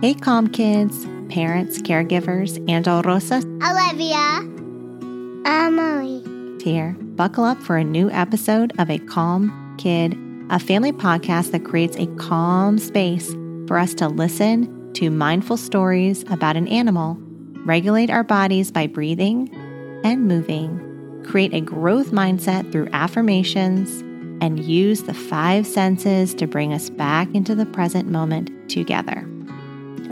Hey, Calm Kids, parents, caregivers, and all Rosa Olivia. Emily. here. Buckle up for a new episode of A Calm Kid, a family podcast that creates a calm space for us to listen to mindful stories about an animal, regulate our bodies by breathing and moving, create a growth mindset through affirmations, and use the five senses to bring us back into the present moment together.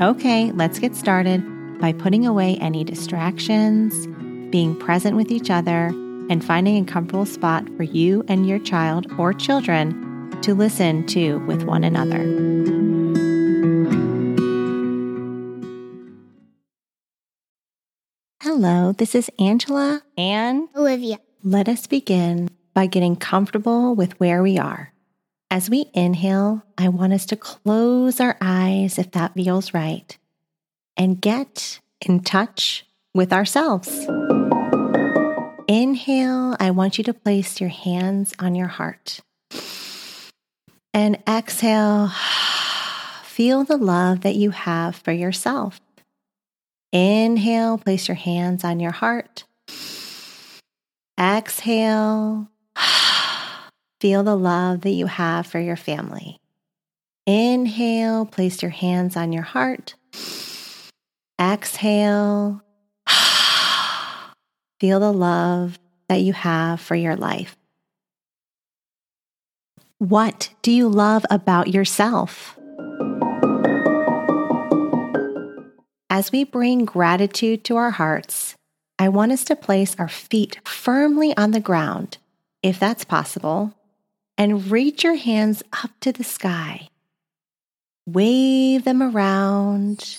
Okay, let's get started by putting away any distractions, being present with each other, and finding a comfortable spot for you and your child or children to listen to with one another. Hello, this is Angela, and Olivia. let us begin by getting comfortable with where we are. As we inhale, I want us to close our eyes if that feels right and get in touch with ourselves. Inhale, I want you to place your hands on your heart. And exhale, feel the love that you have for yourself. Inhale, place your hands on your heart. Exhale, feel the love that you have for your family. Inhale, place your hands on your heart. Exhale, feel the love that you have for your life. What do you love about yourself? As we bring gratitude to our hearts, I want us to place our feet firmly on the ground, if that's possible, and reach your hands up to the sky. Wave them around.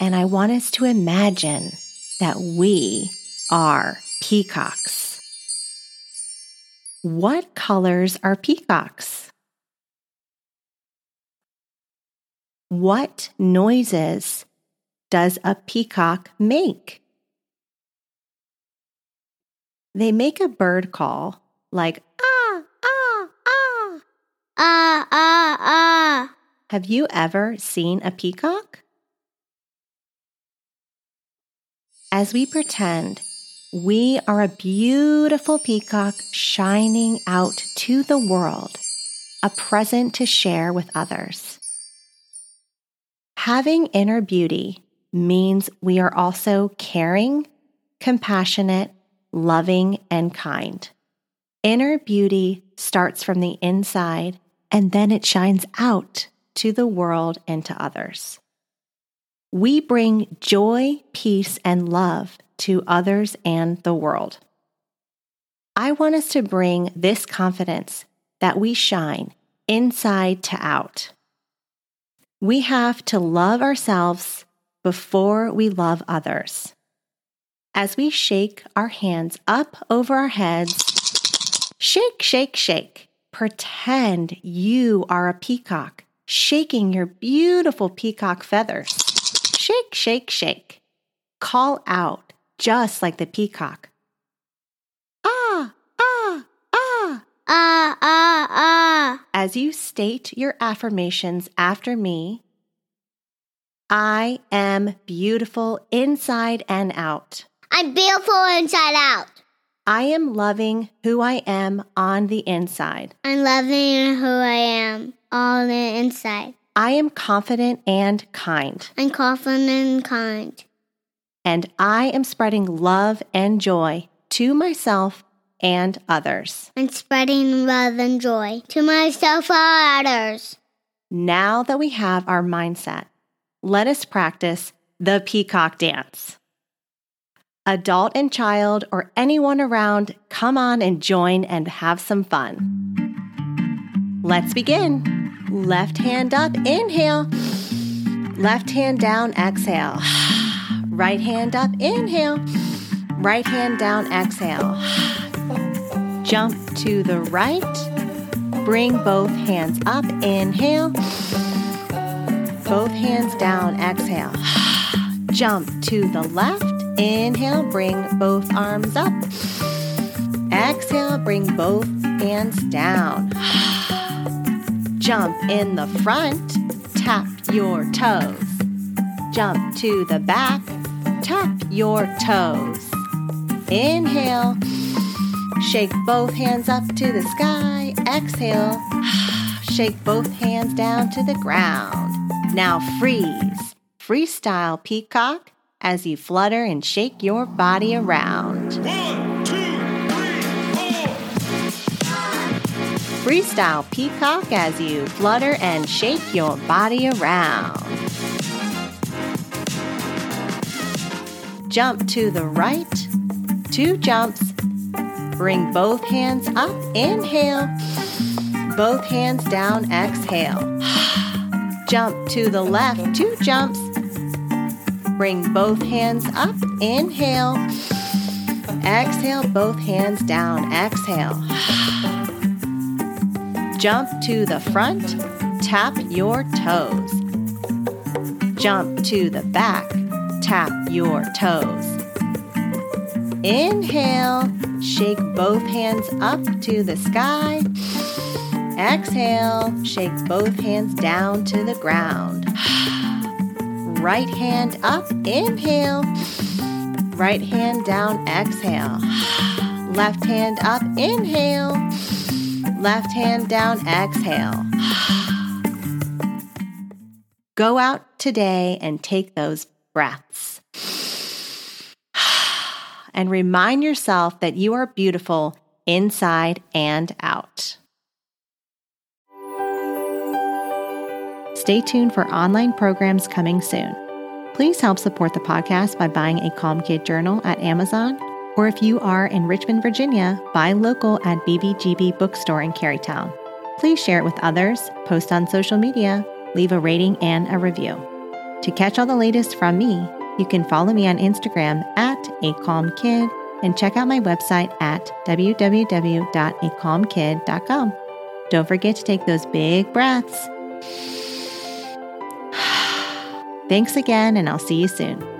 And I want us to imagine that we are peacocks. What colors are peacocks? What noises does a peacock make? They make a bird call like ah, ah, ah. Ah, ah, ah. Have you ever seen a peacock? As we pretend we are a beautiful peacock shining out to the world, a present to share with others. Having inner beauty means we are also caring, compassionate, loving, and kind. Inner beauty starts from the inside and then it shines out to the world and to others. We bring joy, peace, and love to others and the world. I want us to bring this confidence that we shine inside to out. We have to love ourselves before we love others. As we shake our hands up over our heads, shake, shake, shake. Pretend you are a peacock, shaking your beautiful peacock feathers. Shake, shake, shake. Call out just like the peacock. Ah, ah, ah. Ah, ah, ah. As you state your affirmations after me, I am beautiful inside and out. I'm beautiful inside out. I am loving who I am on the inside. I'm loving who I am on the inside. I am confident and kind. I'm confident and kind. And I am spreading love and joy to myself and others. I'm spreading love and joy to myself and others. Now that we have our mindset, let us practice the peacock dance. Adult and child, or anyone around, come on and join and have some fun. Let's begin. Left hand up, inhale. Left hand down, exhale. Right hand up, inhale. Right hand down, exhale. Jump to the right. Bring both hands up, inhale. Both hands down, exhale. Jump to the left. Inhale, bring both arms up. Exhale, bring both hands down. Jump in the front. tap your toes. Jump to the back, tap your toes. Inhale, shake both hands up to the sky. Exhale, shake both hands down to the ground. Now freeze. Freestyle peacock as you flutter and shake your body around. One, two, three, four. Freestyle peacock as you flutter and shake your body around. Jump to the right, two jumps. Bring both hands up, inhale. Both hands down, exhale. Jump to the left, two jumps. Bring both hands up, inhale. Exhale, both hands down, exhale. Jump to the front, tap your toes. Jump to the back, tap your toes. Inhale, shake both hands up to the sky. Exhale, shake both hands down to the ground. Right hand up, inhale. Right hand down, exhale. Left hand up, inhale. Left hand down, exhale. Go out today and take those breaths. And remind yourself that you are beautiful inside and out. Stay tuned for online programs coming soon. Please help support the podcast by buying a Calm Kid journal at Amazon, or if you are in Richmond, Virginia, buy local at BBGB Bookstore in Carytown. Please share it with others, post on social media, leave a rating and a review. To catch all the latest from me, you can follow me on Instagram at a calm kid and check out my website at www.acalmkid.com. Don't forget to take those big breaths. Thanks again, and I'll see you soon.